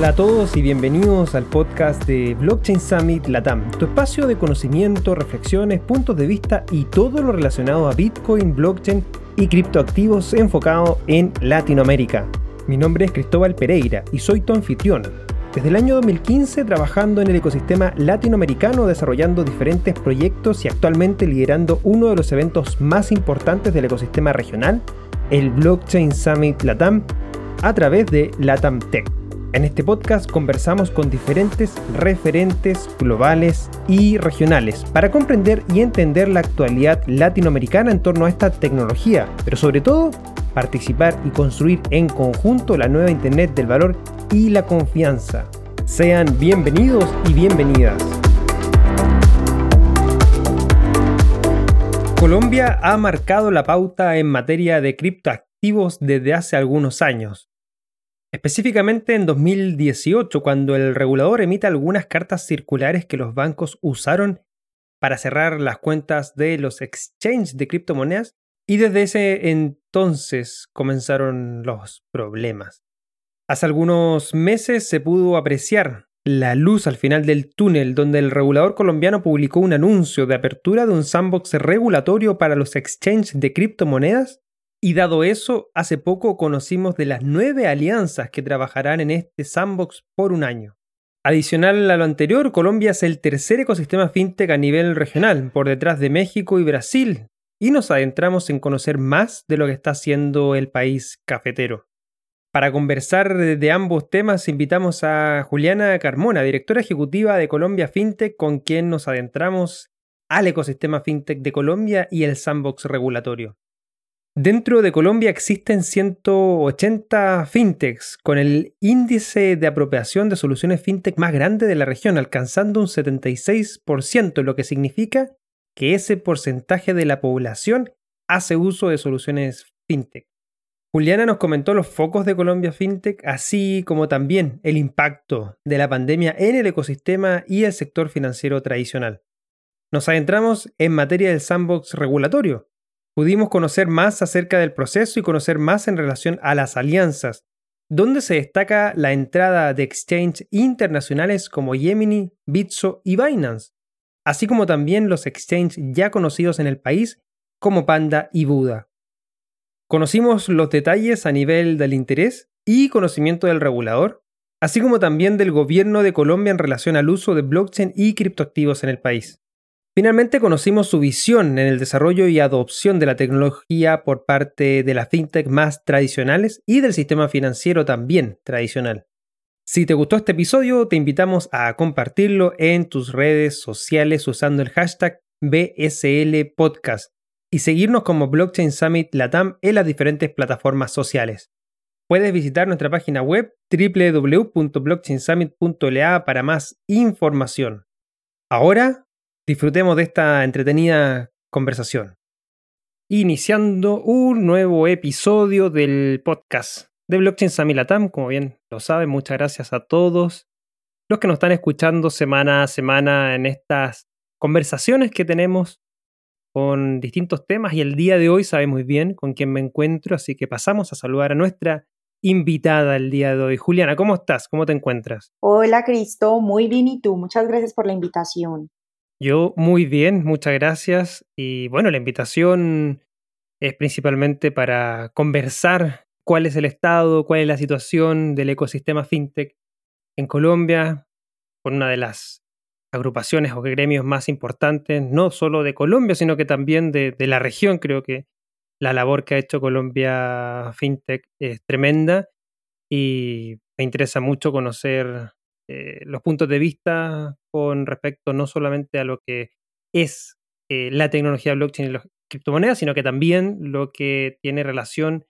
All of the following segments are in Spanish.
Hola a todos y bienvenidos al podcast de Blockchain Summit Latam, tu espacio de conocimiento, reflexiones, puntos de vista y todo lo relacionado a Bitcoin, blockchain y criptoactivos enfocado en Latinoamérica. Mi nombre es Cristóbal Pereira y soy tu anfitrión. Desde el año 2015 trabajando en el ecosistema latinoamericano desarrollando diferentes proyectos y actualmente liderando uno de los eventos más importantes del ecosistema regional, el Blockchain Summit Latam, a través de Latam Tech. En este podcast conversamos con diferentes referentes globales y regionales para comprender y entender la actualidad latinoamericana en torno a esta tecnología, pero sobre todo participar y construir en conjunto la nueva Internet del valor y la confianza. Sean bienvenidos y bienvenidas. Colombia ha marcado la pauta en materia de criptoactivos desde hace algunos años. Específicamente en 2018, cuando el regulador emite algunas cartas circulares que los bancos usaron para cerrar las cuentas de los exchanges de criptomonedas y desde ese entonces comenzaron los problemas. Hace algunos meses se pudo apreciar la luz al final del túnel donde el regulador colombiano publicó un anuncio de apertura de un sandbox regulatorio para los exchanges de criptomonedas y dado eso, hace poco conocimos de las nueve alianzas que trabajarán en este sandbox por un año. Adicional a lo anterior, Colombia es el tercer ecosistema fintech a nivel regional, por detrás de México y Brasil, y nos adentramos en conocer más de lo que está haciendo el país cafetero. Para conversar de ambos temas invitamos a Juliana Carmona, directora ejecutiva de Colombia FinTech, con quien nos adentramos al ecosistema FinTech de Colombia y el sandbox regulatorio. Dentro de Colombia existen 180 fintechs con el índice de apropiación de soluciones fintech más grande de la región, alcanzando un 76%, lo que significa que ese porcentaje de la población hace uso de soluciones fintech. Juliana nos comentó los focos de Colombia FinTech, así como también el impacto de la pandemia en el ecosistema y el sector financiero tradicional. Nos adentramos en materia del sandbox regulatorio. Pudimos conocer más acerca del proceso y conocer más en relación a las alianzas, donde se destaca la entrada de exchanges internacionales como Gemini, Bitso y Binance, así como también los exchanges ya conocidos en el país como Panda y Buda. Conocimos los detalles a nivel del interés y conocimiento del regulador, así como también del gobierno de Colombia en relación al uso de blockchain y criptoactivos en el país. Finalmente conocimos su visión en el desarrollo y adopción de la tecnología por parte de las fintech más tradicionales y del sistema financiero también tradicional. Si te gustó este episodio, te invitamos a compartirlo en tus redes sociales usando el hashtag BSL Podcast y seguirnos como Blockchain Summit Latam en las diferentes plataformas sociales. Puedes visitar nuestra página web www.blockchainsummit.la para más información. Ahora, disfrutemos de esta entretenida conversación. Iniciando un nuevo episodio del podcast de Blockchain Summit Latam, como bien lo saben, muchas gracias a todos los que nos están escuchando semana a semana en estas conversaciones que tenemos con distintos temas y el día de hoy sabe muy bien con quién me encuentro, así que pasamos a saludar a nuestra invitada el día de hoy. Juliana, ¿cómo estás? ¿Cómo te encuentras? Hola, Cristo, muy bien y tú. Muchas gracias por la invitación. Yo muy bien, muchas gracias. Y bueno, la invitación es principalmente para conversar cuál es el estado, cuál es la situación del ecosistema fintech en Colombia, con una de las agrupaciones o gremios más importantes, no solo de Colombia, sino que también de, la región. Creo que la labor que ha hecho Colombia FinTech es tremenda y me interesa mucho conocer eh, los puntos de vista con respecto no solamente a lo que es eh, la tecnología blockchain y las criptomonedas, sino que también lo que tiene relación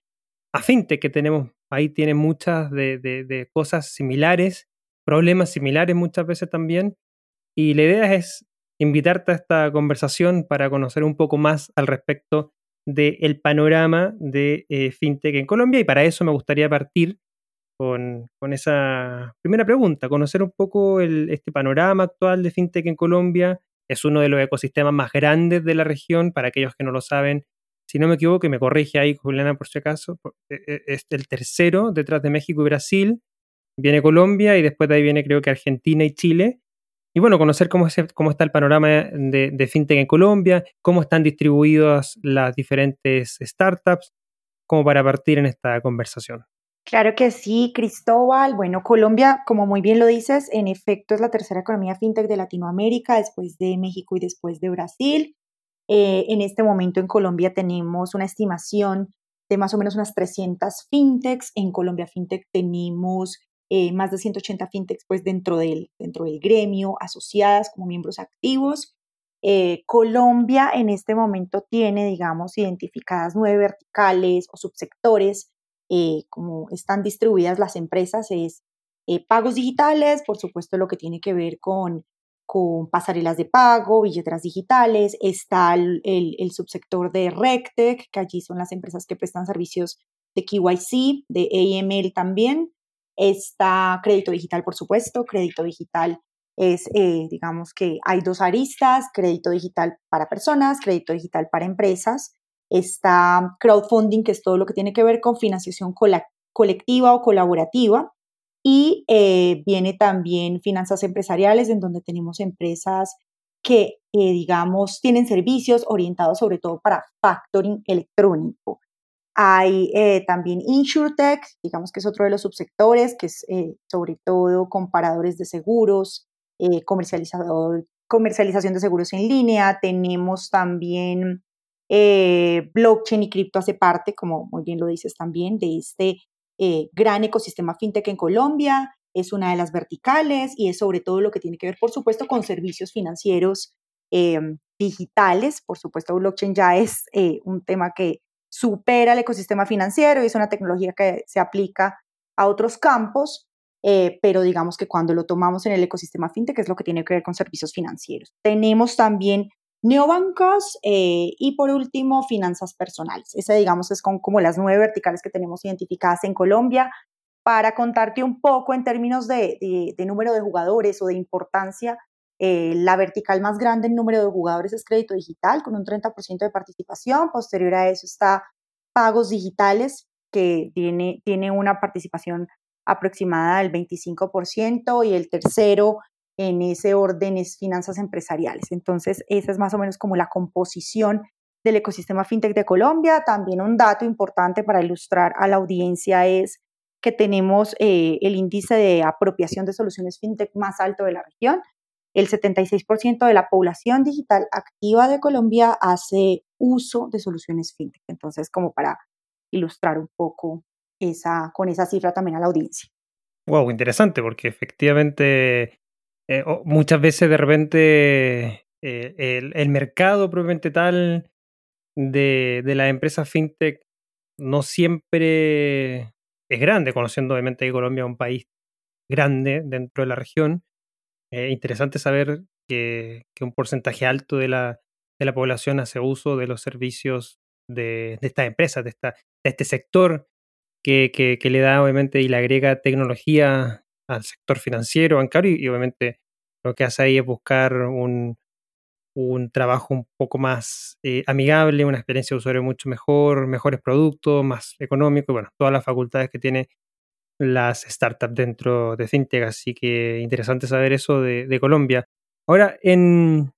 a FinTech, que tenemos. Ahí, tiene muchas de cosas similares, problemas similares muchas veces también, y la idea es invitarte a esta conversación para conocer un poco más al respecto del panorama de eh, FinTech en Colombia. Y para eso me gustaría partir con, esa primera pregunta, conocer un poco este panorama actual de FinTech en Colombia. Es uno de los ecosistemas más grandes de la región, para aquellos que no lo saben. Si no me equivoco, me corrige ahí Juliana por si acaso, e, e, es el tercero detrás de México y Brasil viene Colombia y después de ahí viene creo que Argentina y Chile. Y bueno, conocer cómo, es, cómo está el panorama de fintech en Colombia, cómo están distribuidas las diferentes startups, como para partir en esta conversación. Claro que sí, Cristóbal. Bueno, Colombia, como muy bien lo dices, en efecto es la tercera economía fintech de Latinoamérica, después de México y después de Brasil. Eh, en este momento en Colombia tenemos una estimación de más o menos unas 300 fintechs. En Colombia Fintech tenemos eh, más de 180 fintechs pues, dentro, del, dentro del gremio, asociadas como miembros activos. Eh, Colombia en este momento tiene, digamos, identificadas nueve verticales o subsectores, eh, como están distribuidas las empresas, es pagos digitales, por supuesto lo que tiene que ver con, con pasarelas de pago, billeteras digitales, está el, subsector de RecTech, que allí son las empresas que prestan servicios de KYC, de AML también, Está crédito digital, por supuesto. Crédito digital es, eh, digamos que hay dos aristas, crédito digital para personas, crédito digital para empresas. Está crowdfunding, que es todo lo que tiene que ver con financiación colectiva o colaborativa. Y eh, viene también finanzas empresariales, en donde tenemos empresas que, eh, digamos, tienen servicios orientados sobre todo para factoring electrónico. Hay eh, también InsurTech, digamos que es otro de los subsectores, que es eh, sobre todo comparadores de seguros, eh, comercializador, comercialización de seguros en línea. Tenemos también blockchain y cripto hace parte, como muy bien lo dices también, de este gran ecosistema fintech en Colombia. Es una de las verticales y es sobre todo lo que tiene que ver, por supuesto, con servicios financieros digitales. Por supuesto, blockchain ya es un tema que supera el ecosistema financiero y es una tecnología que se aplica a otros campos, eh, pero digamos que cuando lo tomamos en el ecosistema fintech es lo que tiene que ver con servicios financieros. Tenemos también neobancos eh, y por último finanzas personales. Esa digamos es con, como las nueve verticales que tenemos identificadas en Colombia. Para contarte un poco en términos de, número de jugadores o de importancia, eh, la vertical más grande en número de jugadores es crédito digital, con un 30% de participación. Posterior a eso está pagos digitales, que tiene, tiene una participación aproximada del 25%, y el tercero en ese orden es finanzas empresariales. Entonces, esa es más o menos como la composición del ecosistema fintech de Colombia. También un dato importante para ilustrar a la audiencia es que tenemos eh, el índice de apropiación de soluciones fintech más alto de la región el 76% de la población digital activa de Colombia hace uso de soluciones fintech. Entonces, como para ilustrar un poco esa, con esa cifra también a la audiencia. Wow, interesante, porque efectivamente eh, muchas veces de repente eh, el, mercado propiamente tal de, de las empresas fintech no siempre es grande, conociendo obviamente que Colombia es un país grande dentro de la región, es interesante saber que, un porcentaje alto de la, de la, población hace uso de los servicios de, de estas empresas, de, esta, de este sector que, que, le da obviamente y le agrega tecnología al sector financiero, bancario y, obviamente lo que hace ahí es buscar un, un trabajo un poco más eh, amigable, una experiencia de usuario mucho mejor, mejores productos, más económico, y bueno, todas las facultades que tiene las startups dentro de FinTech, así que interesante saber eso de, Colombia. Ahora, en,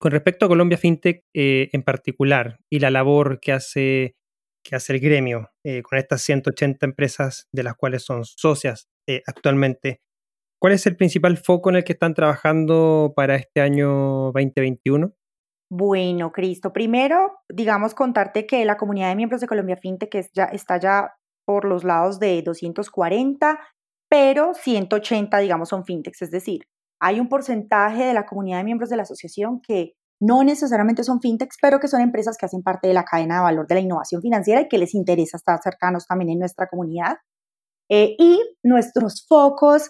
con respecto a Colombia FinTech eh, en particular y la labor que hace, que hace el gremio eh, con estas 180 empresas de las cuales son socias actualmente, ¿cuál es el principal foco en el que están trabajando para este año 2021? Bueno, Cristo, primero, digamos, contarte que la comunidad de miembros de Colombia FinTech ya, está ya por los lados de 240, pero 180, digamos, son fintechs. Es decir, hay un porcentaje de la comunidad de miembros de la asociación que no necesariamente son fintechs, pero que son empresas que hacen parte de la cadena de valor de la innovación financiera y que les interesa estar cercanos también en nuestra comunidad. Eh, y nuestros focos,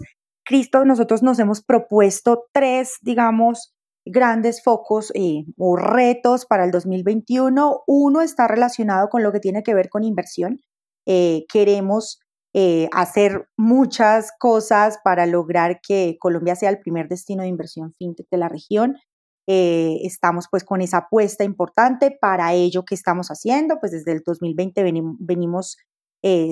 Cristo, nosotros nos hemos propuesto tres, digamos, grandes focos eh, o retos para el 2021. Uno está relacionado con lo que tiene que ver con inversión. Eh, queremos eh, hacer muchas cosas para lograr que Colombia sea el primer destino de inversión fintech de la región. Estamos pues con esa apuesta importante para ello que estamos haciendo, pues desde el 2020 venimos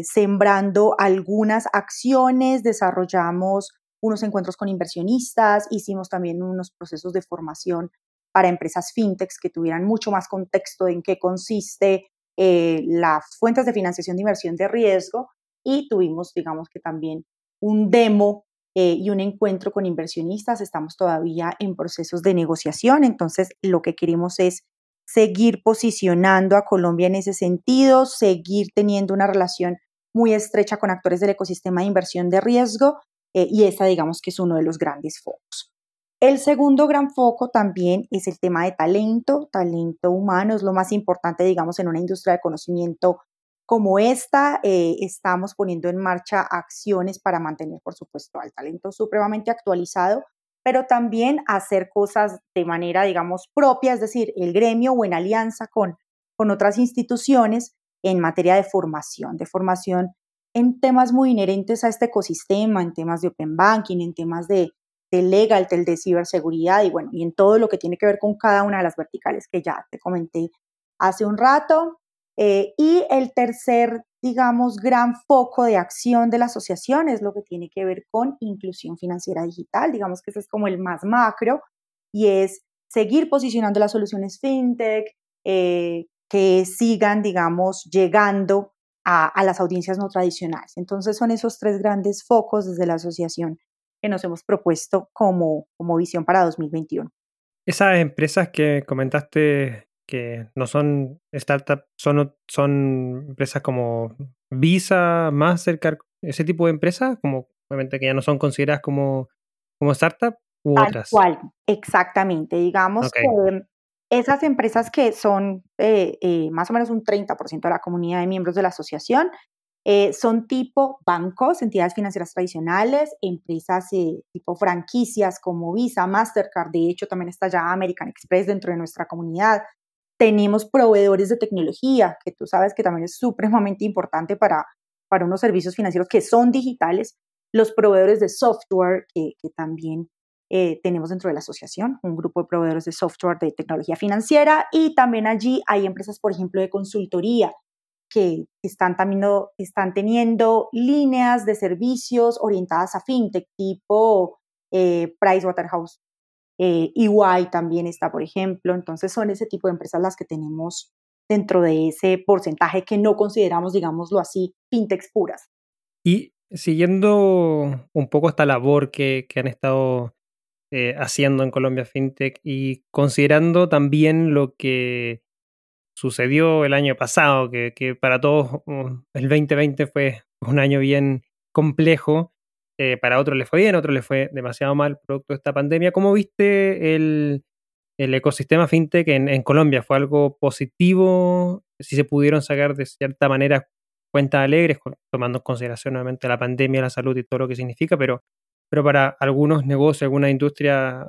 sembrando algunas acciones, desarrollamos unos encuentros con inversionistas, hicimos también unos procesos de formación para empresas fintechs que tuvieran mucho más contexto en qué consiste eh, las fuentes de financiación de inversión de riesgo y tuvimos, digamos que también un demo eh, y un encuentro con inversionistas. Estamos todavía en procesos de negociación, entonces lo que queremos es seguir posicionando a Colombia en ese sentido, seguir teniendo una relación muy estrecha con actores del ecosistema de inversión de riesgo eh, y esa digamos que es uno de los grandes focos. El segundo gran foco también es el tema de talento, talento humano es lo más importante, digamos, en una industria de conocimiento como esta. Eh, estamos poniendo en marcha acciones para mantener, por supuesto, al talento supremamente actualizado, pero también hacer cosas de manera, digamos, propia, es decir, el gremio o en alianza con, con otras instituciones en materia de formación, de formación en temas muy inherentes a este ecosistema, en temas de open banking, en temas de de legal, del de ciberseguridad y bueno, y en todo lo que tiene que ver con cada una de las verticales que ya te comenté hace un rato. Eh, y el tercer, digamos, gran foco de acción de la asociación es lo que tiene que ver con inclusión financiera digital, digamos que ese es como el más macro, y es seguir posicionando las soluciones fintech, eh, que sigan, digamos, llegando a, a, las audiencias no tradicionales. Entonces son esos tres grandes focos desde la asociación que nos hemos propuesto como, como visión para 2021. Esas empresas que comentaste que no son startups, son, son empresas como Visa, Mastercard, ese tipo de empresas, como obviamente que ya no son consideradas como, como startup u otras. Cual, exactamente. Digamos que esas empresas que son eh, eh, más o menos un 30% de la comunidad de miembros de la asociación, eh, son tipo bancos, entidades financieras tradicionales, empresas tipo franquicias como Visa, Mastercard, de hecho también está ya American Express dentro de nuestra comunidad. Tenemos proveedores de tecnología, que tú sabes que también es supremamente importante para, para unos servicios financieros que son digitales, los proveedores de software que, que también eh, tenemos dentro de la asociación, un grupo de proveedores de software de tecnología financiera y también allí hay empresas, por ejemplo, de consultoría que están, también, están teniendo líneas de servicios orientadas a fintech, tipo eh, Pricewaterhouse. Eh, EY también está, por ejemplo. Entonces son ese tipo de empresas las que tenemos dentro de ese porcentaje que no consideramos, digámoslo así, fintechs puras. Y siguiendo un poco esta labor que, han estado eh, haciendo en Colombia FinTech y considerando también lo que sucedió el año pasado, que, para todos uh, el 2020 fue un año bien complejo. Eh, para otros le fue bien, otros le fue demasiado mal producto de esta pandemia. ¿Cómo viste el, ecosistema fintech en, Colombia? ¿Fue algo positivo? Si se pudieron sacar de cierta manera cuentas alegres, tomando en consideración nuevamente la pandemia, la salud y todo lo que significa, pero, pero para algunos negocios, alguna industria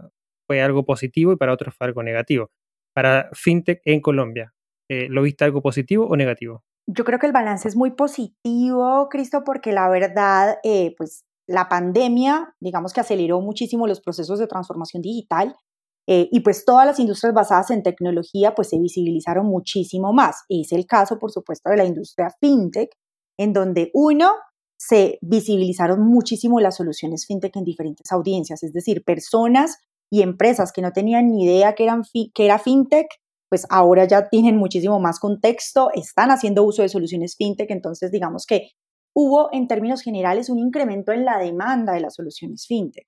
fue algo positivo y para otros fue algo negativo. Para fintech en Colombia, eh, ¿lo viste algo positivo o negativo? Yo creo que el balance es muy positivo, Cristo, porque la verdad, eh, pues la pandemia, digamos que aceleró muchísimo los procesos de transformación digital eh, y pues todas las industrias basadas en tecnología pues se visibilizaron muchísimo más. Es el caso, por supuesto, de la industria fintech, en donde uno, se visibilizaron muchísimo las soluciones fintech en diferentes audiencias, es decir, personas y empresas que no tenían ni idea que, eran que era fintech, pues ahora ya tienen muchísimo más contexto, están haciendo uso de soluciones fintech, entonces digamos que hubo en términos generales un incremento en la demanda de las soluciones fintech.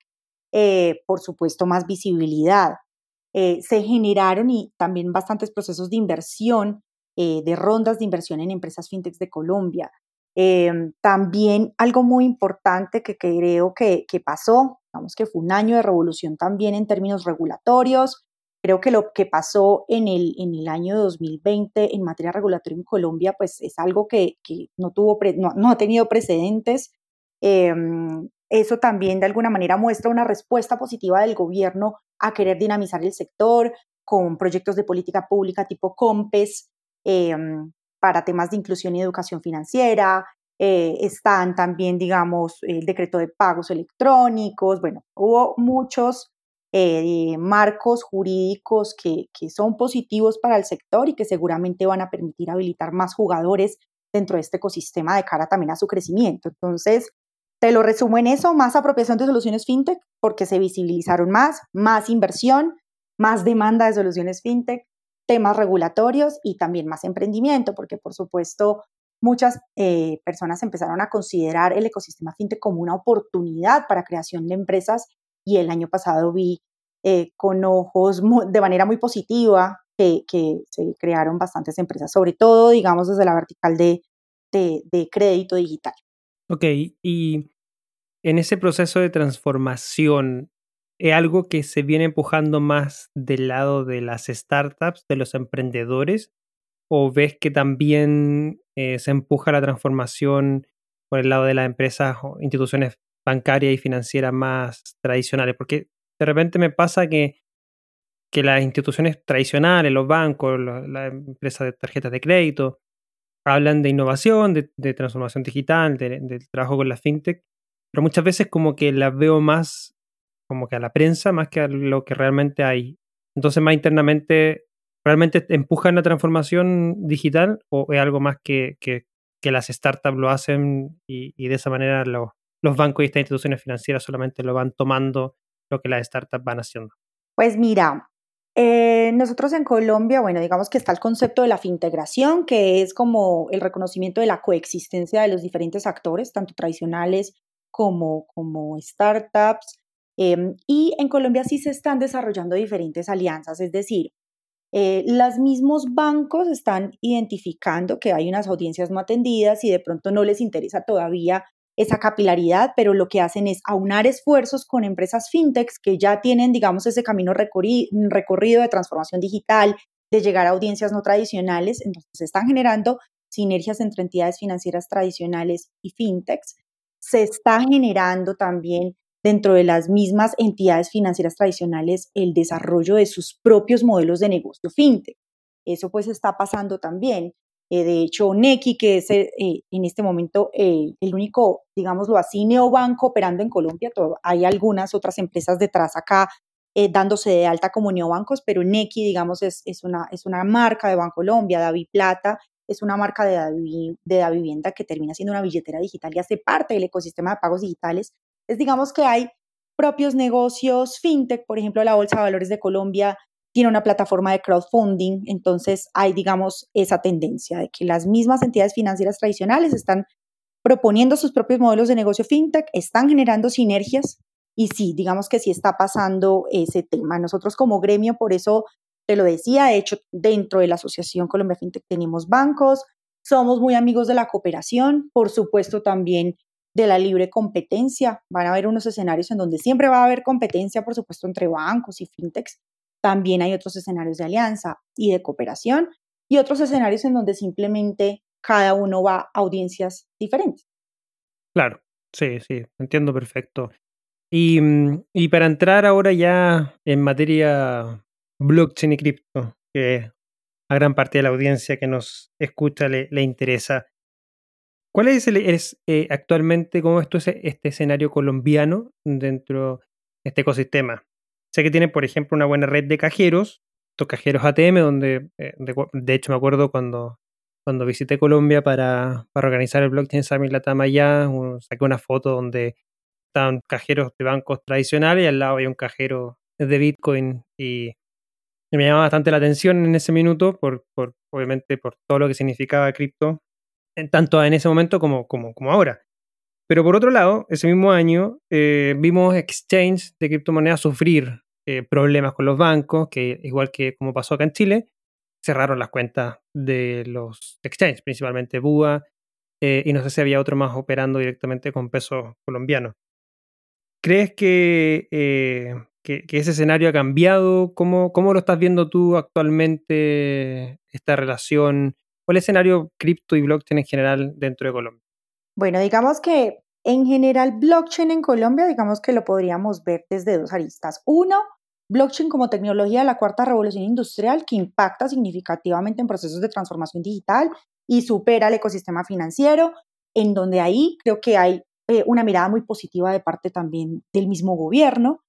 Eh, por supuesto, más visibilidad. Eh, se generaron y también bastantes procesos de inversión, eh, de rondas de inversión en empresas fintech de Colombia. También algo muy importante que creo que, que pasó, digamos que fue un año de revolución también en términos regulatorios, Creo que lo que pasó en el, en el año 2020 en materia regulatoria en Colombia, pues es algo que, no, tuvo no, ha tenido precedentes. Em, eso también de alguna manera muestra una respuesta positiva del gobierno a querer dinamizar el sector con proyectos de política pública tipo COMPES em, para temas de inclusión y educación financiera. Eh, están también, digamos, el decreto de pagos electrónicos. Bueno, hubo muchos eh, marcos jurídicos que, que, son positivos para el sector y que seguramente van a permitir habilitar más jugadores dentro de este ecosistema de cara también a su crecimiento. Entonces, te lo resumo en eso, más apropiación de soluciones fintech, porque se visibilizaron más, más inversión, más demanda de soluciones fintech, temas regulatorios y también más emprendimiento, porque por supuesto muchas eh, personas empezaron a considerar el ecosistema fintech como una oportunidad para creación de empresas y el año pasado vi eh, con ojos de manera muy positiva que, se crearon bastantes empresas, sobre todo, digamos, desde la vertical de, de crédito digital. Ok, y en ese proceso de transformación, ¿es algo que se viene empujando más del lado de las startups, de los emprendedores? ¿O ves que también eh, se empuja la transformación por el lado de las empresas o instituciones bancarias y financieras más tradicionales? Porque de repente me pasa que, que las instituciones tradicionales, los bancos, las empresas de tarjetas de crédito, hablan de innovación, de, transformación digital, del trabajo con la fintech, pero muchas veces como que las veo más como que a la prensa más que a lo que realmente hay. Entonces más internamente, ¿realmente empujan la transformación digital o es algo más que, que, las startups lo hacen y, de esa manera los bancos y estas instituciones financieras solamente lo van tomando lo que las startups van haciendo? Pues mira, eh, nosotros en Colombia, bueno, digamos que está el concepto de la fintegración, que es como el reconocimiento de la coexistencia de los diferentes actores, tanto tradicionales como, como startups. Em, y en Colombia sí se están desarrollando diferentes alianzas, es decir, eh, los mismos bancos están identificando que hay unas audiencias no atendidas y de pronto no les interesa todavía esa capilaridad, pero lo que hacen es aunar esfuerzos con empresas fintechs que ya tienen, digamos, ese camino recorrido de transformación digital, de llegar a audiencias no tradicionales. Entonces, se están generando sinergias entre entidades financieras tradicionales y fintechs. Se está generando también dentro de las mismas entidades financieras tradicionales el desarrollo de sus propios modelos de negocio fintech. Eso pues está pasando también. Eh, de hecho, Neki, que es eh, eh, en este momento el único, digámoslo así, neobanco operando en Colombia, hay algunas otras empresas detrás acá dándose de alta como neobancos, pero Neki, digamos, es, es, una, es una marca de Bancolombia, Davi Plata, es una marca de de Vivienda que termina siendo una billetera digital y hace parte del ecosistema de pagos digitales. Es, digamos que hay propios negocios fintech, por ejemplo, la Bolsa de Valores de Colombia tiene una plataforma de crowdfunding, entonces hay, digamos, esa tendencia de que las mismas entidades financieras tradicionales están proponiendo sus propios modelos de negocio fintech, están generando sinergias y sí, digamos que sí está pasando ese tema. Nosotros como gremio, por eso te lo decía, de hecho, dentro de la Asociación Colombia Fintech tenemos bancos, somos muy amigos de la cooperación, por supuesto también de la libre competencia. Van a haber unos escenarios en donde siempre va a haber competencia, por supuesto, entre bancos y fintechs, también hay otros escenarios de alianza y de cooperación y otros escenarios en donde simplemente cada uno va a audiencias diferentes. Claro, sí, sí, entiendo perfecto. Y, mm, para entrar ahora ya en materia blockchain y cripto, que a gran parte de la audiencia que nos escucha le, interesa, ¿cuál es, el, eh, actualmente, cómo es este escenario colombiano dentro de este ecosistema? Sé que tiene, por ejemplo, una buena red de cajeros, estos cajeros ATM, donde eh, de, hecho me acuerdo cuando, cuando visité Colombia para, organizar el Blockchain Summit Latam allá, saqué una foto donde estaban cajeros de bancos tradicionales y al lado había un cajero de Bitcoin y, me llamaba bastante la atención en ese minuto, por, por obviamente por todo lo que significaba cripto, tanto en ese momento como, como, ahora. Pero por otro lado, ese mismo año eh, vimos exchange de criptomonedas sufrir eh, problemas con los bancos, que igual que como pasó acá en Chile, cerraron las cuentas de los exchanges, principalmente BUA, eh, y no sé si había otro más operando directamente con pesos colombianos. ¿Crees que, que, ese escenario ha cambiado? ¿Cómo, ¿Cómo lo estás viendo tú actualmente, esta relación? ¿Cuál es el escenario cripto y blockchain en general dentro de Colombia? Bueno, digamos que en general blockchain en Colombia, digamos que lo podríamos ver desde dos aristas. Uno, blockchain como tecnología de la cuarta revolución industrial que impacta significativamente en procesos de transformación digital y supera el ecosistema financiero, en donde ahí creo que hay eh, una mirada muy positiva de parte también del mismo gobierno.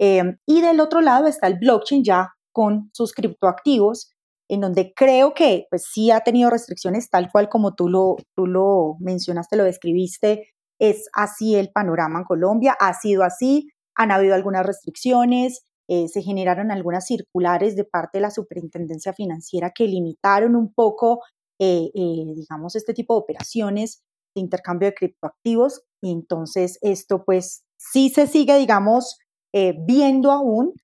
Em, y del otro lado está el blockchain ya con sus criptoactivos, en donde creo que pues sí ha tenido restricciones tal cual como tú lo, tú lo mencionaste, lo describiste, es así el panorama en Colombia, ha sido así, han habido algunas restricciones, eh, se generaron algunas circulares de parte de la superintendencia financiera que limitaron un poco, eh, eh, digamos, este tipo de operaciones de intercambio de criptoactivos. Y entonces esto pues sí se sigue, digamos, viendo aún,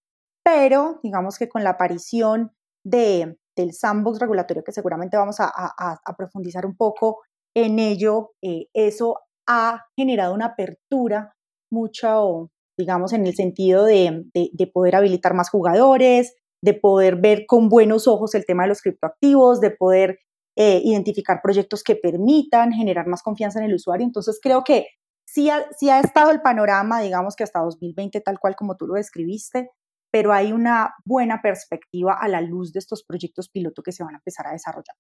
pero digamos que con la aparición de, del sandbox regulatorio, que seguramente vamos a, a profundizar un poco en ello, eso ha generado una apertura mucho, digamos, en el sentido de, poder habilitar más jugadores, de poder ver con buenos ojos el tema de los criptoactivos, de poder eh, identificar proyectos que permitan generar más confianza en el usuario. Entonces creo que sí ha, sí ha estado el panorama, digamos que hasta 2020, tal cual como tú lo describiste, pero hay una buena perspectiva a la luz de estos proyectos piloto que se van a empezar a desarrollar.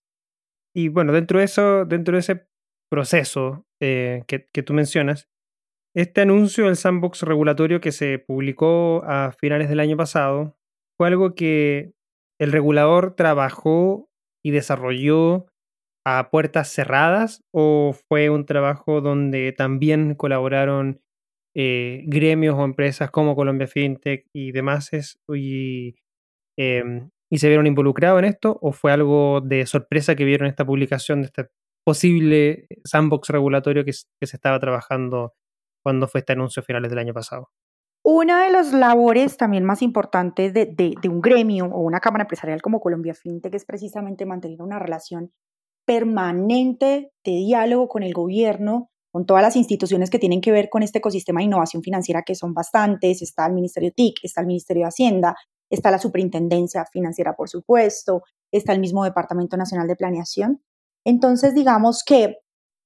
Y bueno, dentro de eso, dentro de ese proceso eh, que, tú mencionas, este anuncio del sandbox regulatorio que se publicó a finales del año pasado fue algo que el regulador trabajó y desarrolló a puertas cerradas o fue un trabajo donde también colaboraron eh, gremios o empresas como Colombia FinTech y demás y, em, y se vieron involucrados en esto o fue algo de sorpresa que vieron esta publicación de este posible sandbox regulatorio que, se estaba trabajando cuando fue este anuncio a finales del año pasado. Una de las labores también más importantes de, de, un gremio o una cámara empresarial como Colombia FinTech es precisamente mantener una relación permanente de diálogo con el gobierno, con todas las instituciones que tienen que ver con este ecosistema de innovación financiera, que son bastantes. Está el Ministerio TIC, está el Ministerio de Hacienda, está la Superintendencia Financiera, por supuesto, está el mismo Departamento Nacional de Planeación. Entonces, digamos que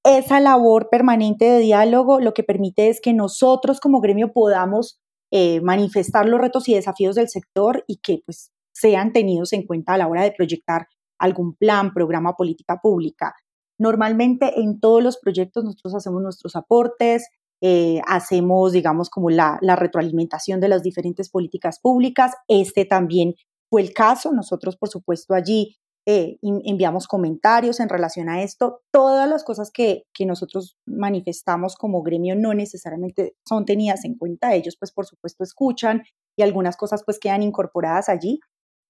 esa labor permanente de diálogo lo que permite es que nosotros como gremio podamos eh, manifestar los retos y desafíos del sector y que pues sean tenidos en cuenta a la hora de proyectar algún plan, programa, política pública. Normalmente en todos los proyectos nosotros hacemos nuestros aportes, eh, hacemos, digamos, como la, retroalimentación de las diferentes políticas públicas. Este también fue el caso. Nosotros, por supuesto, allí eh, enviamos comentarios en relación a esto. Todas las cosas que, que, nosotros manifestamos como gremio no necesariamente son tenidas en cuenta. Ellos, pues, por supuesto, escuchan y algunas cosas, pues, quedan incorporadas allí.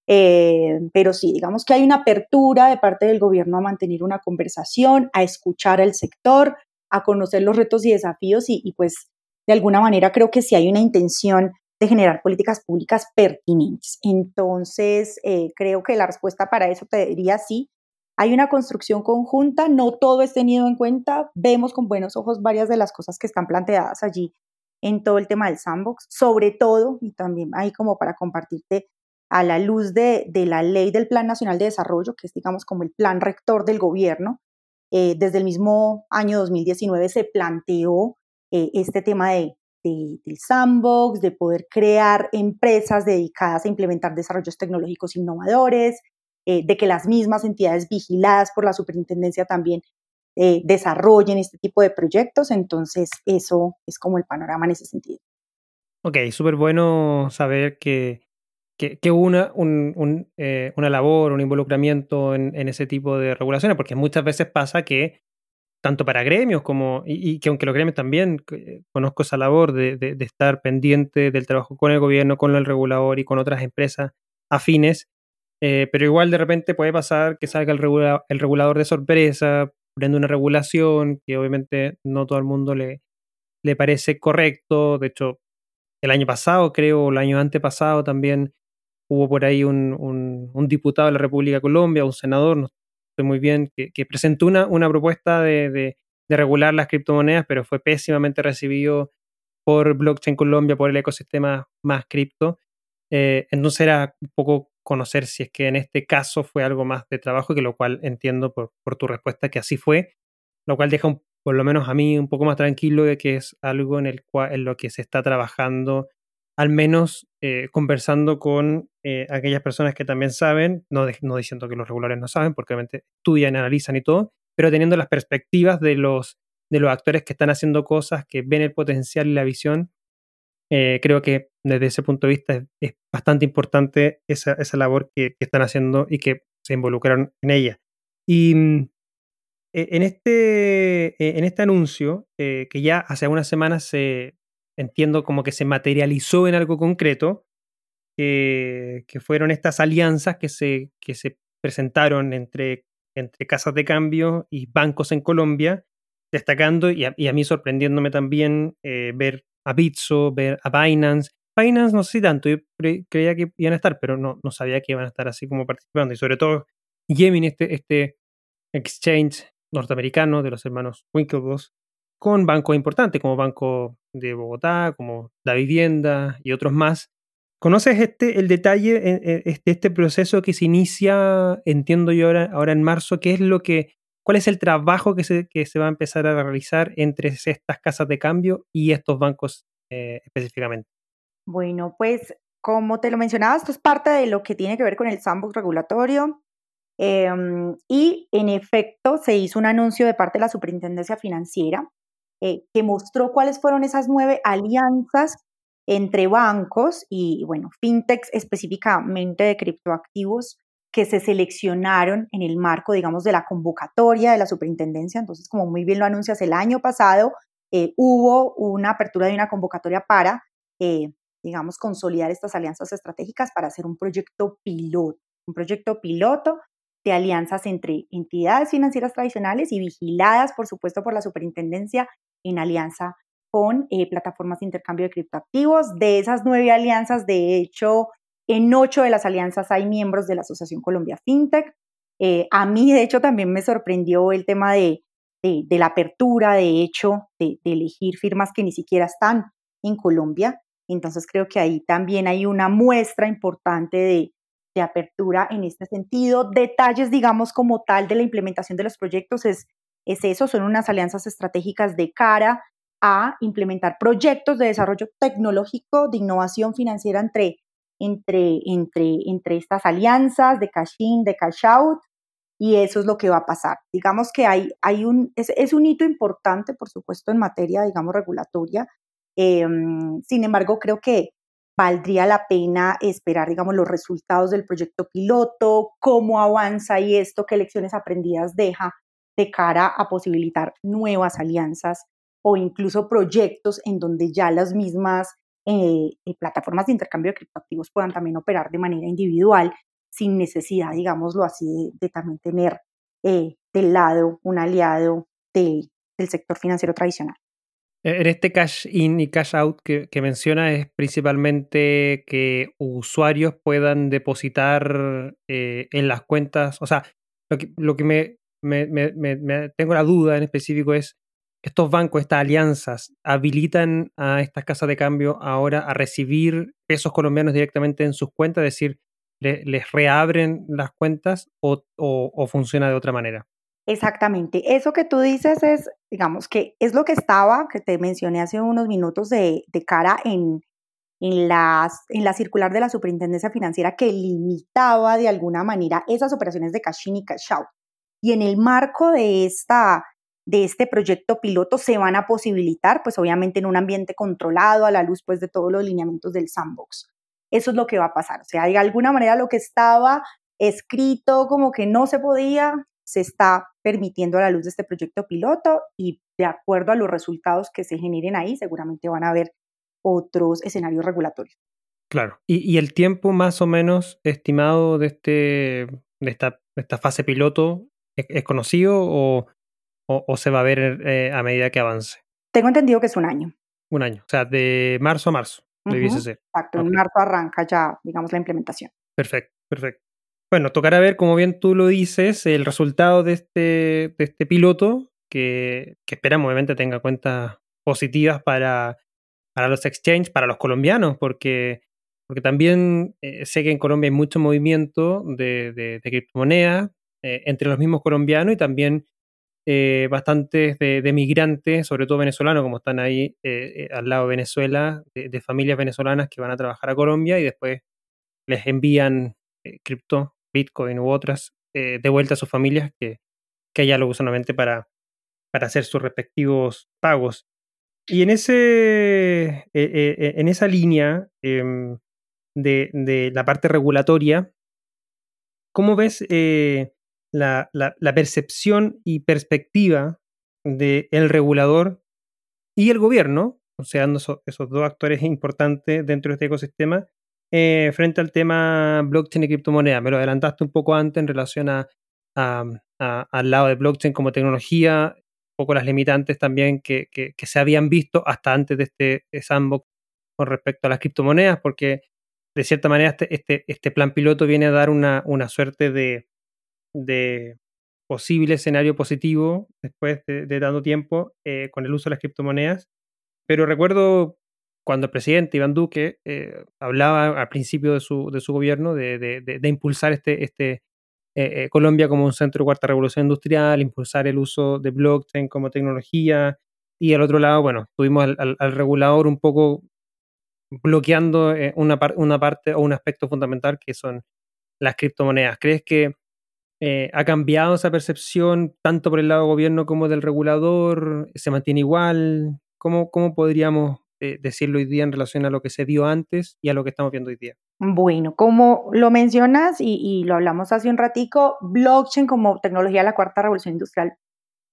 Eh, pero sí, digamos que hay una apertura de parte del gobierno a mantener una conversación, a escuchar al sector, a conocer los retos y desafíos y, y pues, de alguna manera creo que sí hay una intención de generar políticas públicas pertinentes. Entonces, eh, creo que la respuesta para eso te diría sí. Hay una construcción conjunta, no todo es tenido en cuenta, vemos con buenos ojos varias de las cosas que están planteadas allí en todo el tema del sandbox, sobre todo, y también ahí como para compartirte a la luz de, la ley del Plan Nacional de Desarrollo, que es digamos como el plan rector del gobierno, eh, desde el mismo año 2019 se planteó eh, este tema de del sandbox, de poder crear empresas dedicadas a implementar desarrollos tecnológicos innovadores, eh, de que las mismas entidades vigiladas por la superintendencia también desarrollen este tipo de proyectos. Entonces, eso es como el panorama en ese sentido. Ok, súper bueno saber que, que, una, eh, una labor, un involucramiento en, en, ese tipo de regulaciones, porque muchas veces pasa que tanto para gremios como, y, que aunque los gremios también eh, conozco esa labor de, estar pendiente del trabajo con el gobierno, con el regulador y con otras empresas afines, eh, pero igual de repente puede pasar que salga el, el regulador de sorpresa, prende una regulación que obviamente no todo el mundo le, le parece correcto, de hecho el año pasado creo, o el año antepasado también hubo por ahí un, diputado de la República de Colombia, un senador, no muy bien, que, presentó una, una propuesta de, regular las criptomonedas, pero fue pésimamente recibido por Blockchain Colombia, por el ecosistema más cripto. Eh, entonces era un poco conocer si es que en este caso fue algo más de trabajo, que lo cual entiendo por, tu respuesta que así fue, lo cual deja por lo menos a mí un poco más tranquilo de que es algo en, el cual, en lo que se está trabajando al menos eh, conversando con eh, aquellas personas que también saben, no, no, diciendo que los regulares no saben, porque obviamente estudian, analizan y todo, pero teniendo las perspectivas de los, de los actores que están haciendo cosas, que ven el potencial y la visión, eh, creo que desde ese punto de vista es, bastante importante esa, esa labor que, están haciendo y que se involucraron en ella. Y mm, e, en este, e, en este anuncio, que ya hace unas semanas se, entiendo como que se materializó en algo concreto, que fueron estas alianzas que se, que se presentaron entre, entre casas de cambio y bancos en Colombia, destacando y a, mí sorprendiéndome también eh, ver a Bitso, ver a Binance. Binance no sé tanto, yo creía que iban a estar, pero no, no sabía que iban a estar así como participando. Y sobre todo Gemini, este, este exchange norteamericano de los hermanos Winklevoss, con bancos importantes como Banco de Bogotá, como La Vivienda y otros más. ¿Conoces este, el detalle de este, este proceso que se inicia, entiendo yo ahora, ahora en marzo? ¿Qué es lo que, cuál es el trabajo que se, que se va a empezar a realizar entre estas casas de cambio y estos bancos eh, específicamente? Bueno, pues como te lo mencionaba, esto es parte de lo que tiene que ver con el sandbox regulatorio. Em, y en efecto, se hizo un anuncio de parte de la Superintendencia Financiera eh, que mostró cuáles fueron esas nueve alianzas entre bancos y, bueno, fintechs específicamente de criptoactivos que se seleccionaron en el marco, digamos, de la convocatoria de la superintendencia. Entonces, como muy bien lo anuncias, el año pasado eh, hubo una apertura de una convocatoria para, eh, digamos, consolidar estas alianzas estratégicas para hacer un proyecto piloto, un proyecto piloto de alianzas entre entidades financieras tradicionales y vigiladas, por supuesto, por la superintendencia en alianza con eh, plataformas de intercambio de criptoactivos. De esas nueve alianzas, de hecho, en ocho de las alianzas hay miembros de la Asociación Colombia FinTech. Eh, a mí, de hecho, también me sorprendió el tema de, de, la apertura, de hecho, de, de, elegir firmas que ni siquiera están en Colombia. Entonces, creo que ahí también hay una muestra importante de, de apertura en este sentido. Detalles, digamos, como tal de la implementación de los proyectos es, es eso, son unas alianzas estratégicas de cara a implementar proyectos de desarrollo tecnológico, de innovación financiera entre, entre, entre, entre estas alianzas de cash in, de cash out, y eso es lo que va a pasar. Digamos que hay, hay un, es, un hito importante, por supuesto, en materia, digamos, regulatoria. Em, sin embargo, creo que valdría la pena esperar, digamos, los resultados del proyecto piloto, cómo avanza y esto, qué lecciones aprendidas deja de cara a posibilitar nuevas alianzas o incluso proyectos en donde ya las mismas eh, eh, plataformas de intercambio de criptoactivos puedan también operar de manera individual sin necesidad, digámoslo así, de, también tener eh, del lado un aliado del sector financiero tradicional. En este cash in y cash out que, menciona es principalmente que usuarios puedan depositar eh, en las cuentas. O sea, lo que, lo que me, me, tengo la duda en específico es, estos bancos, estas alianzas, habilitan a estas casas de cambio ahora a recibir pesos colombianos directamente en sus cuentas, es decir, les reabren las cuentas o, funciona de otra manera. Exactamente. Eso que tú dices es, digamos, que es lo que estaba, que te mencioné hace unos minutos de, cara en, en, las, en la circular de la Superintendencia Financiera que limitaba de alguna manera esas operaciones de cash in y cash out. Y en el marco de, esta, de este proyecto piloto se van a posibilitar, pues obviamente en un ambiente controlado a la luz pues de todos los lineamientos del sandbox. Eso es lo que va a pasar. O sea, de alguna manera lo que estaba escrito como que no se podía, se está permitiendo a la luz de este proyecto piloto y de acuerdo a los resultados que se generen ahí, seguramente van a haber otros escenarios regulatorios. Claro. ¿Y, el tiempo más o menos estimado de, este, de, esta, esta fase piloto es, conocido o, o, se va a ver eh, a medida que avance? Tengo entendido que es un año. Un año, o sea, de marzo a marzo, debiese ser. Exacto, en marzo arranca ya, digamos, la implementación. Perfecto, perfecto. Bueno, tocará ver, como bien tú lo dices, el resultado de este, de este piloto, que, que esperamos obviamente tenga cuentas positivas para, para los exchanges, para los colombianos, porque, porque también eh, sé que en Colombia hay mucho movimiento de, de, criptomonedas eh, entre los mismos colombianos y también eh, bastantes de, migrantes, sobre todo venezolanos, como están ahí al lado de Venezuela, de, familias venezolanas que van a trabajar a Colombia y después les envían cripto Bitcoin u otras eh, de vuelta a sus familias que, que allá lo usan nuevamente para, para hacer sus respectivos pagos. Y en, ese, eh, eh, en esa línea em, de, de, la parte regulatoria, ¿cómo ves eh, la, percepción y perspectiva del regulador y el gobierno, o sea, esos, esos, dos actores importantes dentro de este ecosistema, eh, frente al tema blockchain y criptomonedas? Me lo adelantaste un poco antes en relación a, al lado de blockchain como tecnología, un poco las limitantes también que, se habían visto hasta antes de este sandbox con respecto a las criptomonedas, porque de cierta manera este, este, este plan piloto viene a dar una suerte de, de, posible escenario positivo después de, tanto tiempo eh, con el uso de las criptomonedas. Pero recuerdo cuando el presidente Iván Duque eh, hablaba al principio de su, de su gobierno de, de impulsar este, este, eh, Colombia como un centro de cuarta revolución industrial, impulsar el uso de blockchain como tecnología, y al otro lado, bueno, tuvimos al, regulador un poco bloqueando una, una, parte o un aspecto fundamental que son las criptomonedas. ¿Crees que eh, ha cambiado esa percepción tanto por el lado del gobierno como del regulador? ¿Se mantiene igual? ¿Cómo, cómo podríamos decirlo hoy día en relación a lo que se vio antes y a lo que estamos viendo hoy día? Bueno, como lo mencionas y, lo hablamos hace un ratico, blockchain como tecnología de la cuarta revolución industrial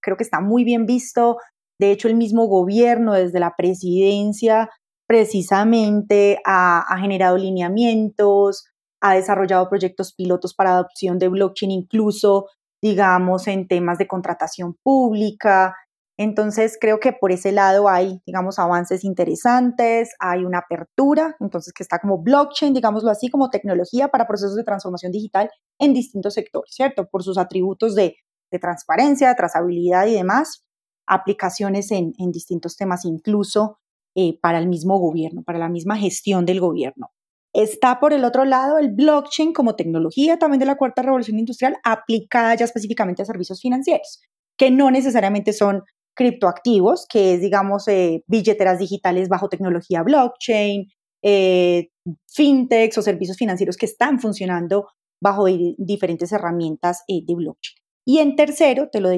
creo que está muy bien visto. De hecho, el mismo gobierno desde la presidencia precisamente ha, ha generado lineamientos, ha desarrollado proyectos pilotos para adopción de blockchain, incluso, digamos, en temas de contratación pública, entonces, creo que por ese lado hay, digamos, avances interesantes, hay una apertura, entonces que está como blockchain, digámoslo así, como tecnología para procesos de transformación digital en distintos sectores, ¿cierto? Por sus atributos de, transparencia, trazabilidad y demás, aplicaciones en, distintos temas, incluso eh, para el mismo gobierno, para la misma gestión del gobierno. Está por el otro lado el blockchain como tecnología también de la cuarta revolución industrial aplicada ya específicamente a servicios financieros, que no necesariamente son criptoactivos, que es, digamos, eh, billeteras digitales bajo tecnología blockchain, eh, fintechs o servicios financieros que están funcionando bajo diferentes herramientas eh, de blockchain. Y en tercero, te lo,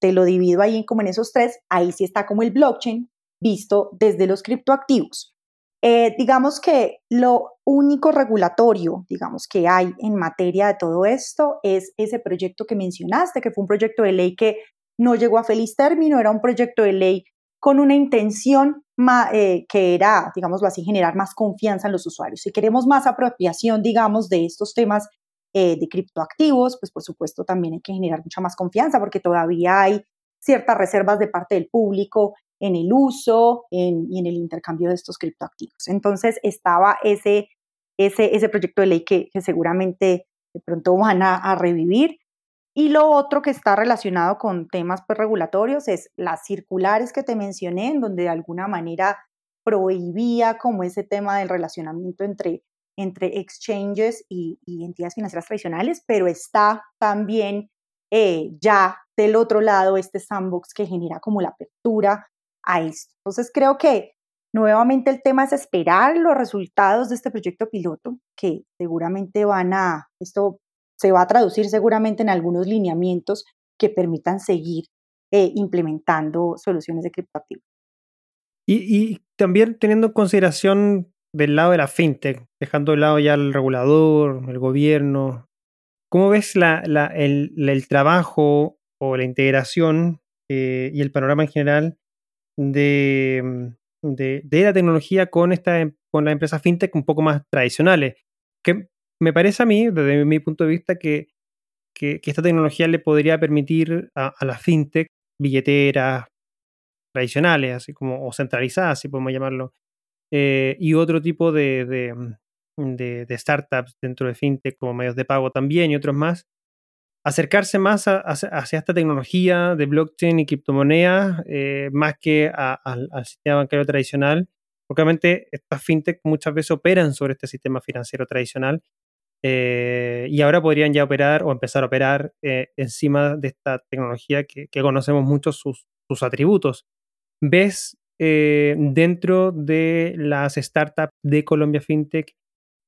te lo divido ahí como en esos tres, ahí sí está como el blockchain visto desde los criptoactivos. Digamos que lo único regulatorio, digamos, que hay en materia de todo esto es ese proyecto que mencionaste, que fue un proyecto de ley que no llegó a feliz término, era un proyecto de ley con una intención eh, que era, digámoslo así, generar más confianza en los usuarios. Si queremos más apropiación, digamos, de estos temas eh, de criptoactivos, pues por supuesto también hay que generar mucha más confianza porque todavía hay ciertas reservas de parte del público en el uso y en el intercambio de estos criptoactivos. Entonces estaba ese, ese, ese proyecto de ley que, seguramente de pronto van a revivir y lo otro que está relacionado con temas pues, regulatorios es las circulares que te mencioné, en donde de alguna manera prohibía como ese tema del relacionamiento entre, entre exchanges y, entidades financieras tradicionales, pero está también eh, ya del otro lado este sandbox que genera como la apertura a esto. Entonces creo que nuevamente el tema es esperar los resultados de este proyecto piloto, que seguramente van a, esto se va a traducir seguramente en algunos lineamientos que permitan seguir eh, implementando soluciones de criptoactivos. Y, también teniendo en consideración del lado de la fintech, dejando de lado ya el regulador, el gobierno, ¿cómo ves el, trabajo o la integración eh, y el panorama en general de, de, la tecnología con, esta, con las empresas fintech un poco más tradicionales? ¿Qué, me parece a mí, desde mi punto de vista, que, esta tecnología le podría permitir a, las fintech, billeteras tradicionales, así como, o centralizadas, si podemos llamarlo, eh, y otro tipo de, de, startups dentro de fintech, como medios de pago también y otros más, acercarse más hacia esta tecnología de blockchain y criptomonedas, eh, más que al sistema bancario tradicional, porque obviamente estas fintech muchas veces operan sobre este sistema financiero tradicional eh, y ahora podrían ya operar o empezar a operar eh, encima de esta tecnología que, conocemos mucho sus, sus atributos. ¿Ves dentro de las startups de Colombia FinTech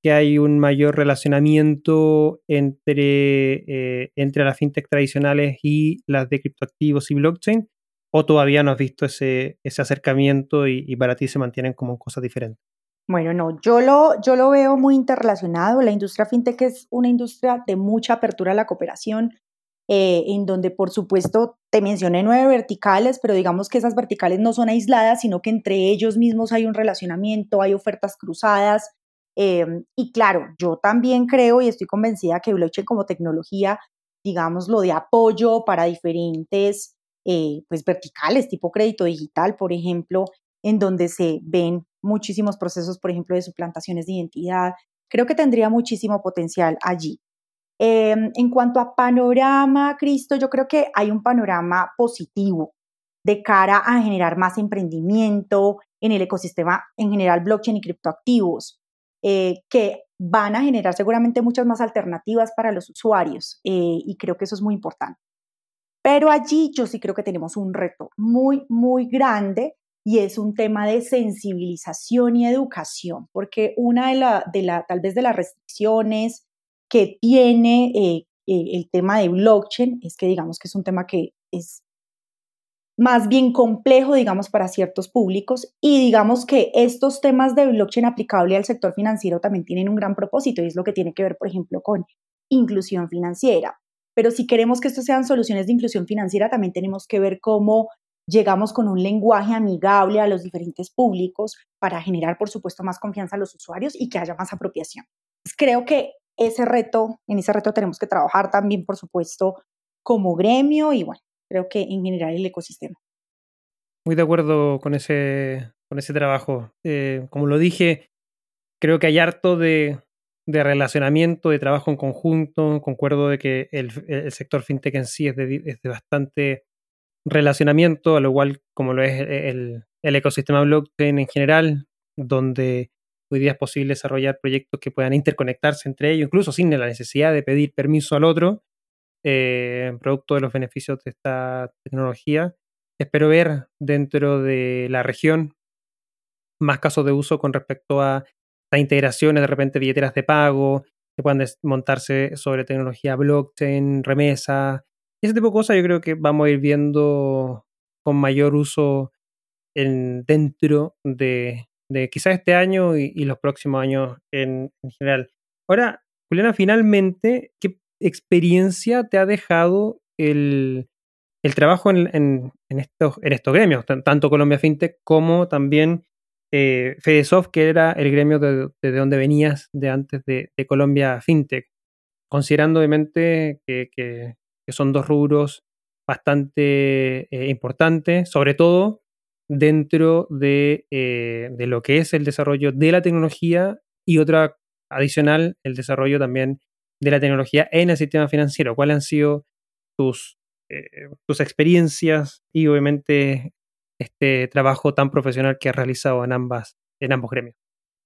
que hay un mayor relacionamiento entre, entre las fintech tradicionales y las de criptoactivos y blockchain? ¿O todavía no has visto ese, ese acercamiento y, y para ti se mantienen como cosas diferentes? Bueno, no, yo lo, yo lo veo muy interrelacionado. La industria fintech es una industria de mucha apertura a la cooperación, eh, en donde por supuesto te mencioné nueve verticales, pero digamos que esas verticales no son aisladas, sino que entre ellos mismos hay un relacionamiento, hay ofertas cruzadas. Em, y claro, yo también creo y estoy convencida que blockchain como tecnología, digamos, lo de apoyo para diferentes eh, pues verticales, tipo crédito digital, por ejemplo, en donde se ven muchísimos procesos, por ejemplo, de suplantaciones de identidad. Creo que tendría muchísimo potencial allí. Em, en cuanto a panorama, Cristo, yo creo que hay un panorama positivo de cara a generar más emprendimiento en el ecosistema en general blockchain y criptoactivos, eh, que van a generar seguramente muchas más alternativas para los usuarios eh, y creo que eso es muy importante. Pero allí yo sí creo que tenemos un reto muy, muy grande y es un tema de sensibilización y educación, porque una de la, de la tal vez de las restricciones que tiene eh, el tema de blockchain es que digamos que es un tema que es más bien complejo, digamos, para ciertos públicos y digamos que estos temas de blockchain aplicable al sector financiero también tienen un gran propósito y es lo que tiene que ver, por ejemplo, con inclusión financiera. Pero si queremos que esto sean soluciones de inclusión financiera, también tenemos que ver cómo llegamos con un lenguaje amigable a los diferentes públicos para generar, por supuesto, más confianza a los usuarios y que haya más apropiación. creo que ese reto, en ese reto tenemos que trabajar también, por supuesto, como gremio y bueno, creo que en general el ecosistema. Muy de acuerdo con ese, con ese trabajo. Eh, como lo dije, creo que hay harto de, de, relacionamiento, de trabajo en conjunto. Concuerdo de que el, el sector fintech en sí es de, es de bastante relacionamiento, a lo igual como lo es el, ecosistema blockchain en general, donde hoy día es posible desarrollar proyectos que puedan interconectarse entre ellos, incluso sin la necesidad de pedir permiso al otro, eh, producto de los beneficios de esta tecnología. Espero ver dentro de la región más casos de uso con respecto a las integraciones, de repente billeteras de pago, que puedan montarse sobre tecnología blockchain, remesa, ese tipo de cosas yo creo que vamos a ir viendo con mayor uso en, dentro de, quizás este año y, los próximos años en, general. Ahora, Juliana, finalmente, ¿qué experiencia te ha dejado el, trabajo en, estos, en estos gremios, tanto Colombia FinTech como también eh, FedeSoft, que era el gremio de, donde venías de antes de, Colombia FinTech? Considerando obviamente que, que son dos rubros bastante eh, importantes, sobre todo dentro de, eh, de, lo que es el desarrollo de la tecnología y otra adicional, el desarrollo también de la tecnología en el sistema financiero. ¿Cuáles han sido tus, eh, tus experiencias y obviamente este trabajo tan profesional que has realizado en, ambas, en ambos gremios?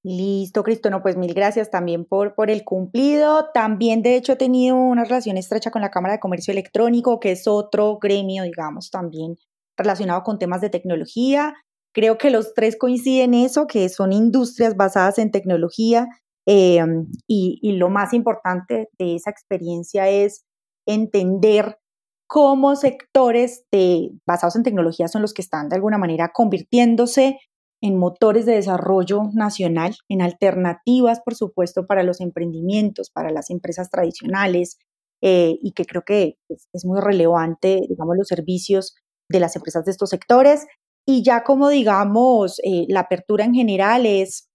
Listo, Cristo. No, pues mil gracias también por, por el cumplido. También, de hecho, he tenido una relación estrecha con la Cámara de Comercio Electrónico, que es otro gremio, digamos, también relacionado con temas de tecnología. Creo que los tres coinciden en eso, que son industrias basadas en tecnología. Em, y, y lo más importante de esa experiencia es entender cómo sectores de, basados en tecnología son los que están de alguna manera convirtiéndose en motores de desarrollo nacional, en alternativas, por supuesto, para los emprendimientos, para las empresas tradicionales, eh, y que creo que es, muy relevante, digamos, los servicios de las empresas de estos sectores. Y ya como, digamos, eh, la apertura en general es,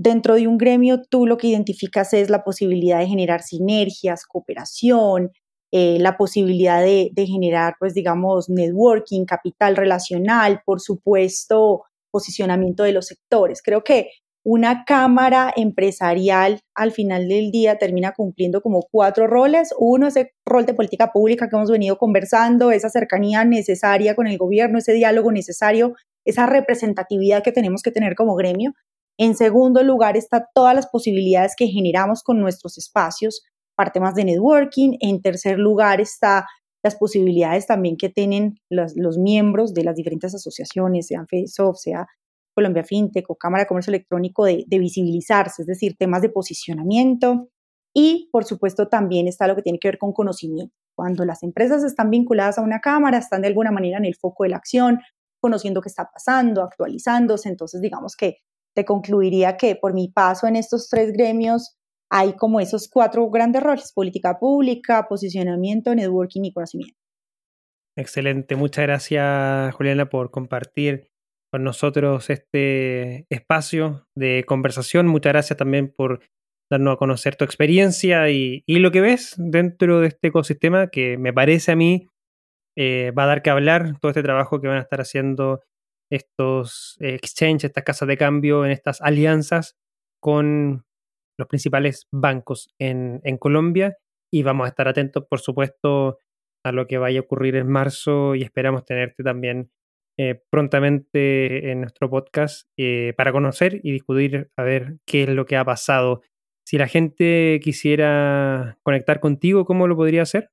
dentro de un gremio, tú lo que identificas es la posibilidad de generar sinergias, cooperación, eh, la posibilidad de, de, generar, pues digamos, networking, capital relacional, por supuesto, posicionamiento de los sectores. Creo que una cámara empresarial al final del día termina cumpliendo como cuatro roles. Uno, ese rol de política pública que hemos venido conversando, esa cercanía necesaria con el gobierno, ese diálogo necesario, esa representatividad que tenemos que tener como gremio. En segundo lugar, está todas las posibilidades que generamos con nuestros espacios, parte más de networking. En tercer lugar, está las posibilidades también que tienen los, miembros de las diferentes asociaciones, sean FESOF, sea Colombia FinTech o Cámara de Comercio Electrónico, de, de visibilizarse, es decir, temas de posicionamiento. Y, por supuesto, también está lo que tiene que ver con conocimiento. Cuando las empresas están vinculadas a una cámara, están de alguna manera en el foco de la acción, conociendo qué está pasando, actualizándose. Entonces, digamos que concluiría que por mi paso en estos tres gremios hay como esos cuatro grandes roles, política pública, posicionamiento, networking y conocimiento. Excelente, muchas gracias Juliana por compartir con nosotros este espacio de conversación. Muchas gracias también por darnos a conocer tu experiencia y, lo que ves dentro de este ecosistema que me parece a mí eh, va a dar que hablar todo este trabajo que van a estar haciendo estos exchanges, estas casas de cambio, en estas alianzas con los principales bancos en, en Colombia y vamos a estar atentos, por supuesto, a lo que vaya a ocurrir en marzo y esperamos tenerte también eh, prontamente en nuestro podcast eh, para conocer y discutir a ver qué es lo que ha pasado. Si la gente quisiera conectar contigo, ¿cómo lo podría hacer?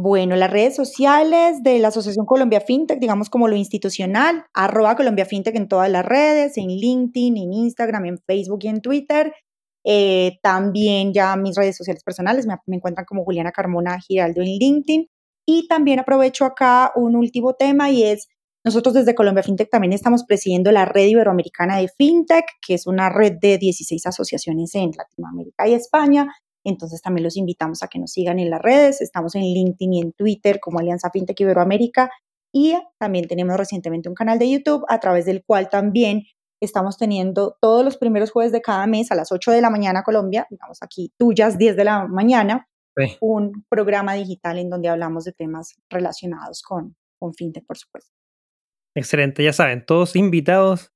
Bueno, las redes sociales de la Asociación Colombia FinTech, digamos como lo institucional, arroba Colombia FinTech en todas las redes, en LinkedIn, en Instagram, en Facebook y en Twitter. Eh, también ya mis redes sociales personales me, me, encuentran como Juliana Carmona Giraldo en LinkedIn. Y también aprovecho acá un último tema y es, nosotros desde Colombia FinTech también estamos presidiendo la red iberoamericana de FinTech, que es una red de 16 asociaciones en Latinoamérica y España. Entonces también los invitamos a que nos sigan en las redes. Estamos en LinkedIn y en Twitter como Alianza FinTech Iberoamérica. Y también tenemos recientemente un canal de YouTube a través del cual también estamos teniendo todos los primeros jueves de cada mes a las 8 de la mañana Colombia, digamos aquí tuyas 10 de la mañana, un programa digital en donde hablamos de temas relacionados con, con FinTech, por supuesto. Excelente, ya saben, todos invitados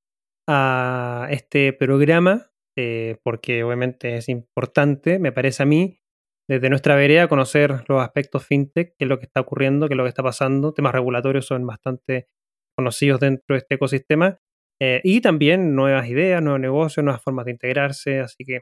a este programa, eh, porque obviamente es importante, me parece a mí, desde nuestra vereda, conocer los aspectos fintech, qué es lo que está ocurriendo, qué es lo que está pasando. Temas regulatorios son bastante conocidos dentro de este ecosistema. Eh, y también nuevas ideas, nuevos negocios, nuevas formas de integrarse. Así que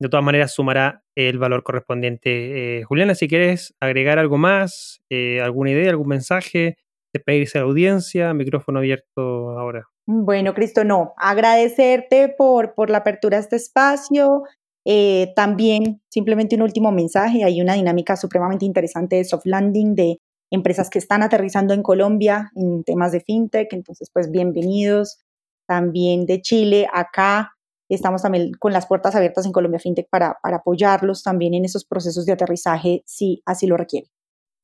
de todas maneras sumará el valor correspondiente. Eh, Juliana, si quieres agregar algo más, eh, alguna idea, algún mensaje, despedirse a la audiencia, micrófono abierto ahora. Bueno, Cristo, no, agradecerte por, por la apertura a este espacio. Eh, también simplemente un último mensaje, hay una dinámica supremamente interesante de soft landing de empresas que están aterrizando en Colombia en temas de fintech, entonces pues bienvenidos. También de Chile, acá Estamos también con las puertas abiertas en Colombia FinTech para, para apoyarlos también en esos procesos de aterrizaje si así lo requiere.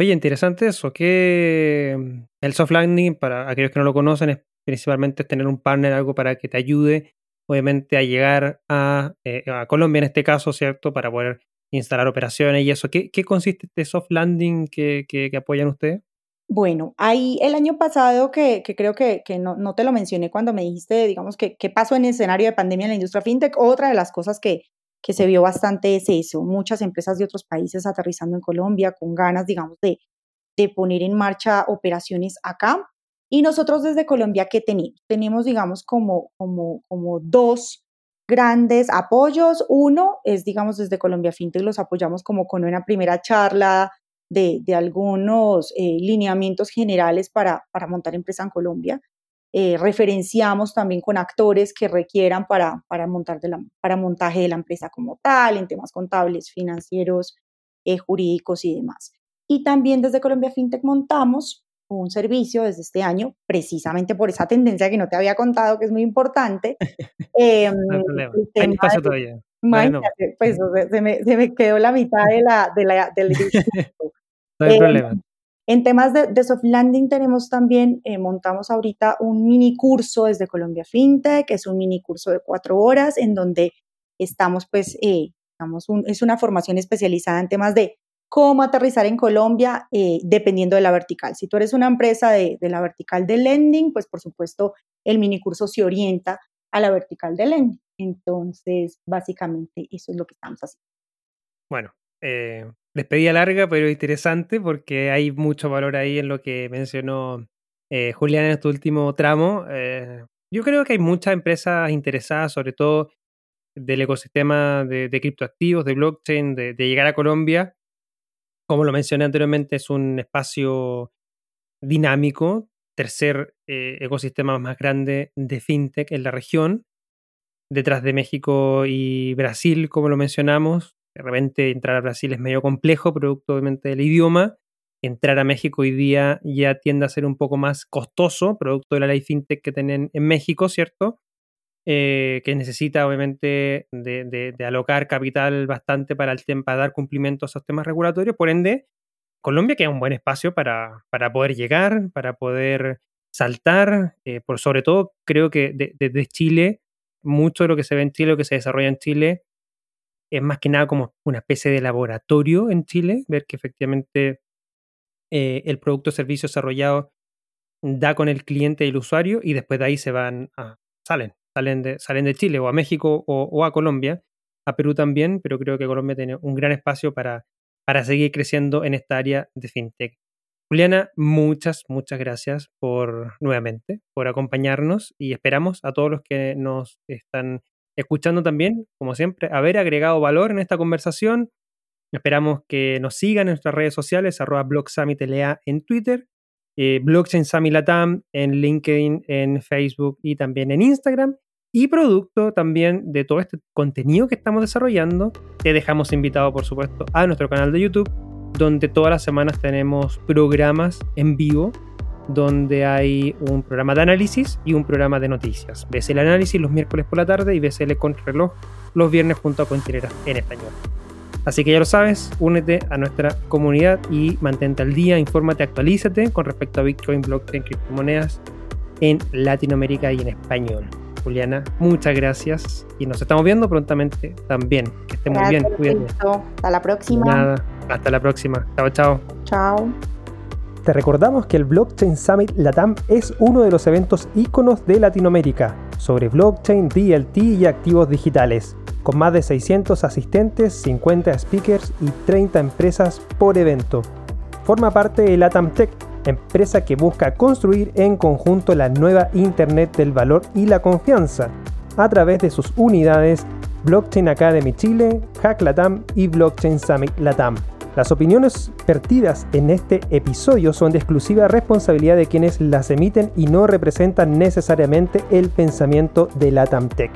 Oye, interesante eso, que mm, el soft landing, para aquellos que no lo conocen, es principalmente tener un partner, algo para que te ayude, obviamente, a llegar a, eh, a Colombia en este caso, ¿cierto? Para poder instalar operaciones y eso. ¿Qué, consiste este soft landing que, apoyan ustedes? Bueno, ahí el año pasado que, creo que, no, te lo mencioné cuando me dijiste, digamos, que pasó en el escenario de pandemia en la industria fintech, otra de las cosas que, que se vio bastante es eso, muchas empresas de otros países aterrizando en Colombia con ganas, digamos, de, de poner en marcha operaciones acá. Y nosotros desde Colombia, ¿qué tenemos? Tenemos, digamos, como, como, como dos grandes apoyos. Uno es, digamos, desde Colombia Fintech los apoyamos como con una primera charla de, algunos eh, lineamientos generales para, para, montar empresa en Colombia. Eh, referenciamos también con actores que requieran para, para, montar de la, para montaje de la empresa como tal, en temas contables, financieros, eh, jurídicos y demás. Y también desde Colombia FinTech montamos un servicio desde este año, precisamente por esa tendencia que no te había contado, que es muy importante. Eh, no pasa todavía. Imagínate, pues se, me, se, me, quedó la mitad de la, de la, del hay problema. En temas de, soft landing tenemos también, eh, montamos ahorita un mini curso desde Colombia FinTech, que es un mini curso de cuatro horas en donde estamos pues, eh, es una formación especializada en temas de cómo aterrizar en Colombia eh, dependiendo de la vertical. Si tú eres una empresa de, la vertical de lending, pues por supuesto el mini curso se orienta a la vertical de lending. Entonces, básicamente eso es lo que estamos haciendo. Bueno, eh, larga, pero interesante porque hay mucho valor ahí en lo que mencionó eh, Julián en este último tramo. Eh, yo creo que hay muchas empresas interesadas, sobre todo del ecosistema de, criptoactivos, de blockchain, de, llegar a Colombia. Como lo mencioné anteriormente, es un espacio dinámico, tercer ecosistema más grande de fintech en la región, detrás de México y Brasil, como lo mencionamos, de repente entrar a Brasil es medio complejo, producto obviamente del idioma. Entrar a México hoy día ya tiende a ser un poco más costoso, producto de la ley fintech que tienen en México, ¿cierto? Eh, que necesita obviamente de, alocar capital bastante para, el para dar cumplimiento a esos temas regulatorios. Por ende, Colombia queda un buen espacio para, para poder llegar, para poder saltar. Eh, por sobre todo, creo que desde Chile, mucho de lo que se ve en Chile, lo que se desarrolla en Chile, es más que nada como una especie de laboratorio en Chile, ver que efectivamente eh, el producto o servicio desarrollado da con el cliente y el usuario y después de ahí se van a, salen, salen de, salen de Chile o a México o, a Colombia, a Perú también, pero creo que Colombia tiene un gran espacio para, para seguir creciendo en esta área de fintech. Juliana, muchas, muchas gracias por nuevamente, por acompañarnos y esperamos a todos los que nos están escuchando también, como siempre, haber agregado valor en esta conversación. Esperamos que nos sigan en nuestras redes sociales, arroba blogsummit.la en Twitter, eh, Blockchain Summit Latam en LinkedIn, en Facebook y también en Instagram. Y producto también de todo este contenido que estamos desarrollando, te dejamos invitado, por supuesto, a nuestro canal de YouTube, donde todas las semanas tenemos programas en vivo, donde hay un programa de análisis y un programa de noticias. Ves el análisis los miércoles por la tarde y ves el reloj los viernes junto a Cointineras en español. Así que ya lo sabes, únete a nuestra comunidad y mantente al día, infórmate, actualízate con respecto a Bitcoin, blockchain, criptomonedas en Latinoamérica y en español. Juliana, muchas gracias y nos estamos viendo prontamente también. Que esté muy bien, cuídate. Hasta la próxima. hasta la próxima. Chao, chao. Chao. Te recordamos que el Blockchain Summit Latam es uno de los eventos íconos de Latinoamérica sobre blockchain, DLT y activos digitales con más de 600 asistentes, 50 speakers y 30 empresas por evento. Forma parte de Latam Tech, empresa que busca construir en conjunto la nueva Internet del valor y la confianza a través de sus unidades Blockchain Academy Chile, Hack Latam y Blockchain Summit Latam. Las opiniones vertidas en este episodio son de exclusiva responsabilidad de quienes las emiten y no representan necesariamente el pensamiento de Latam Tech.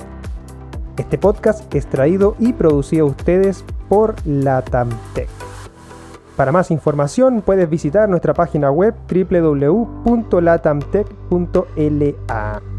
Este podcast es traído y producido a ustedes por Latamtech. Para más información puedes visitar nuestra página web www.latamtech.la.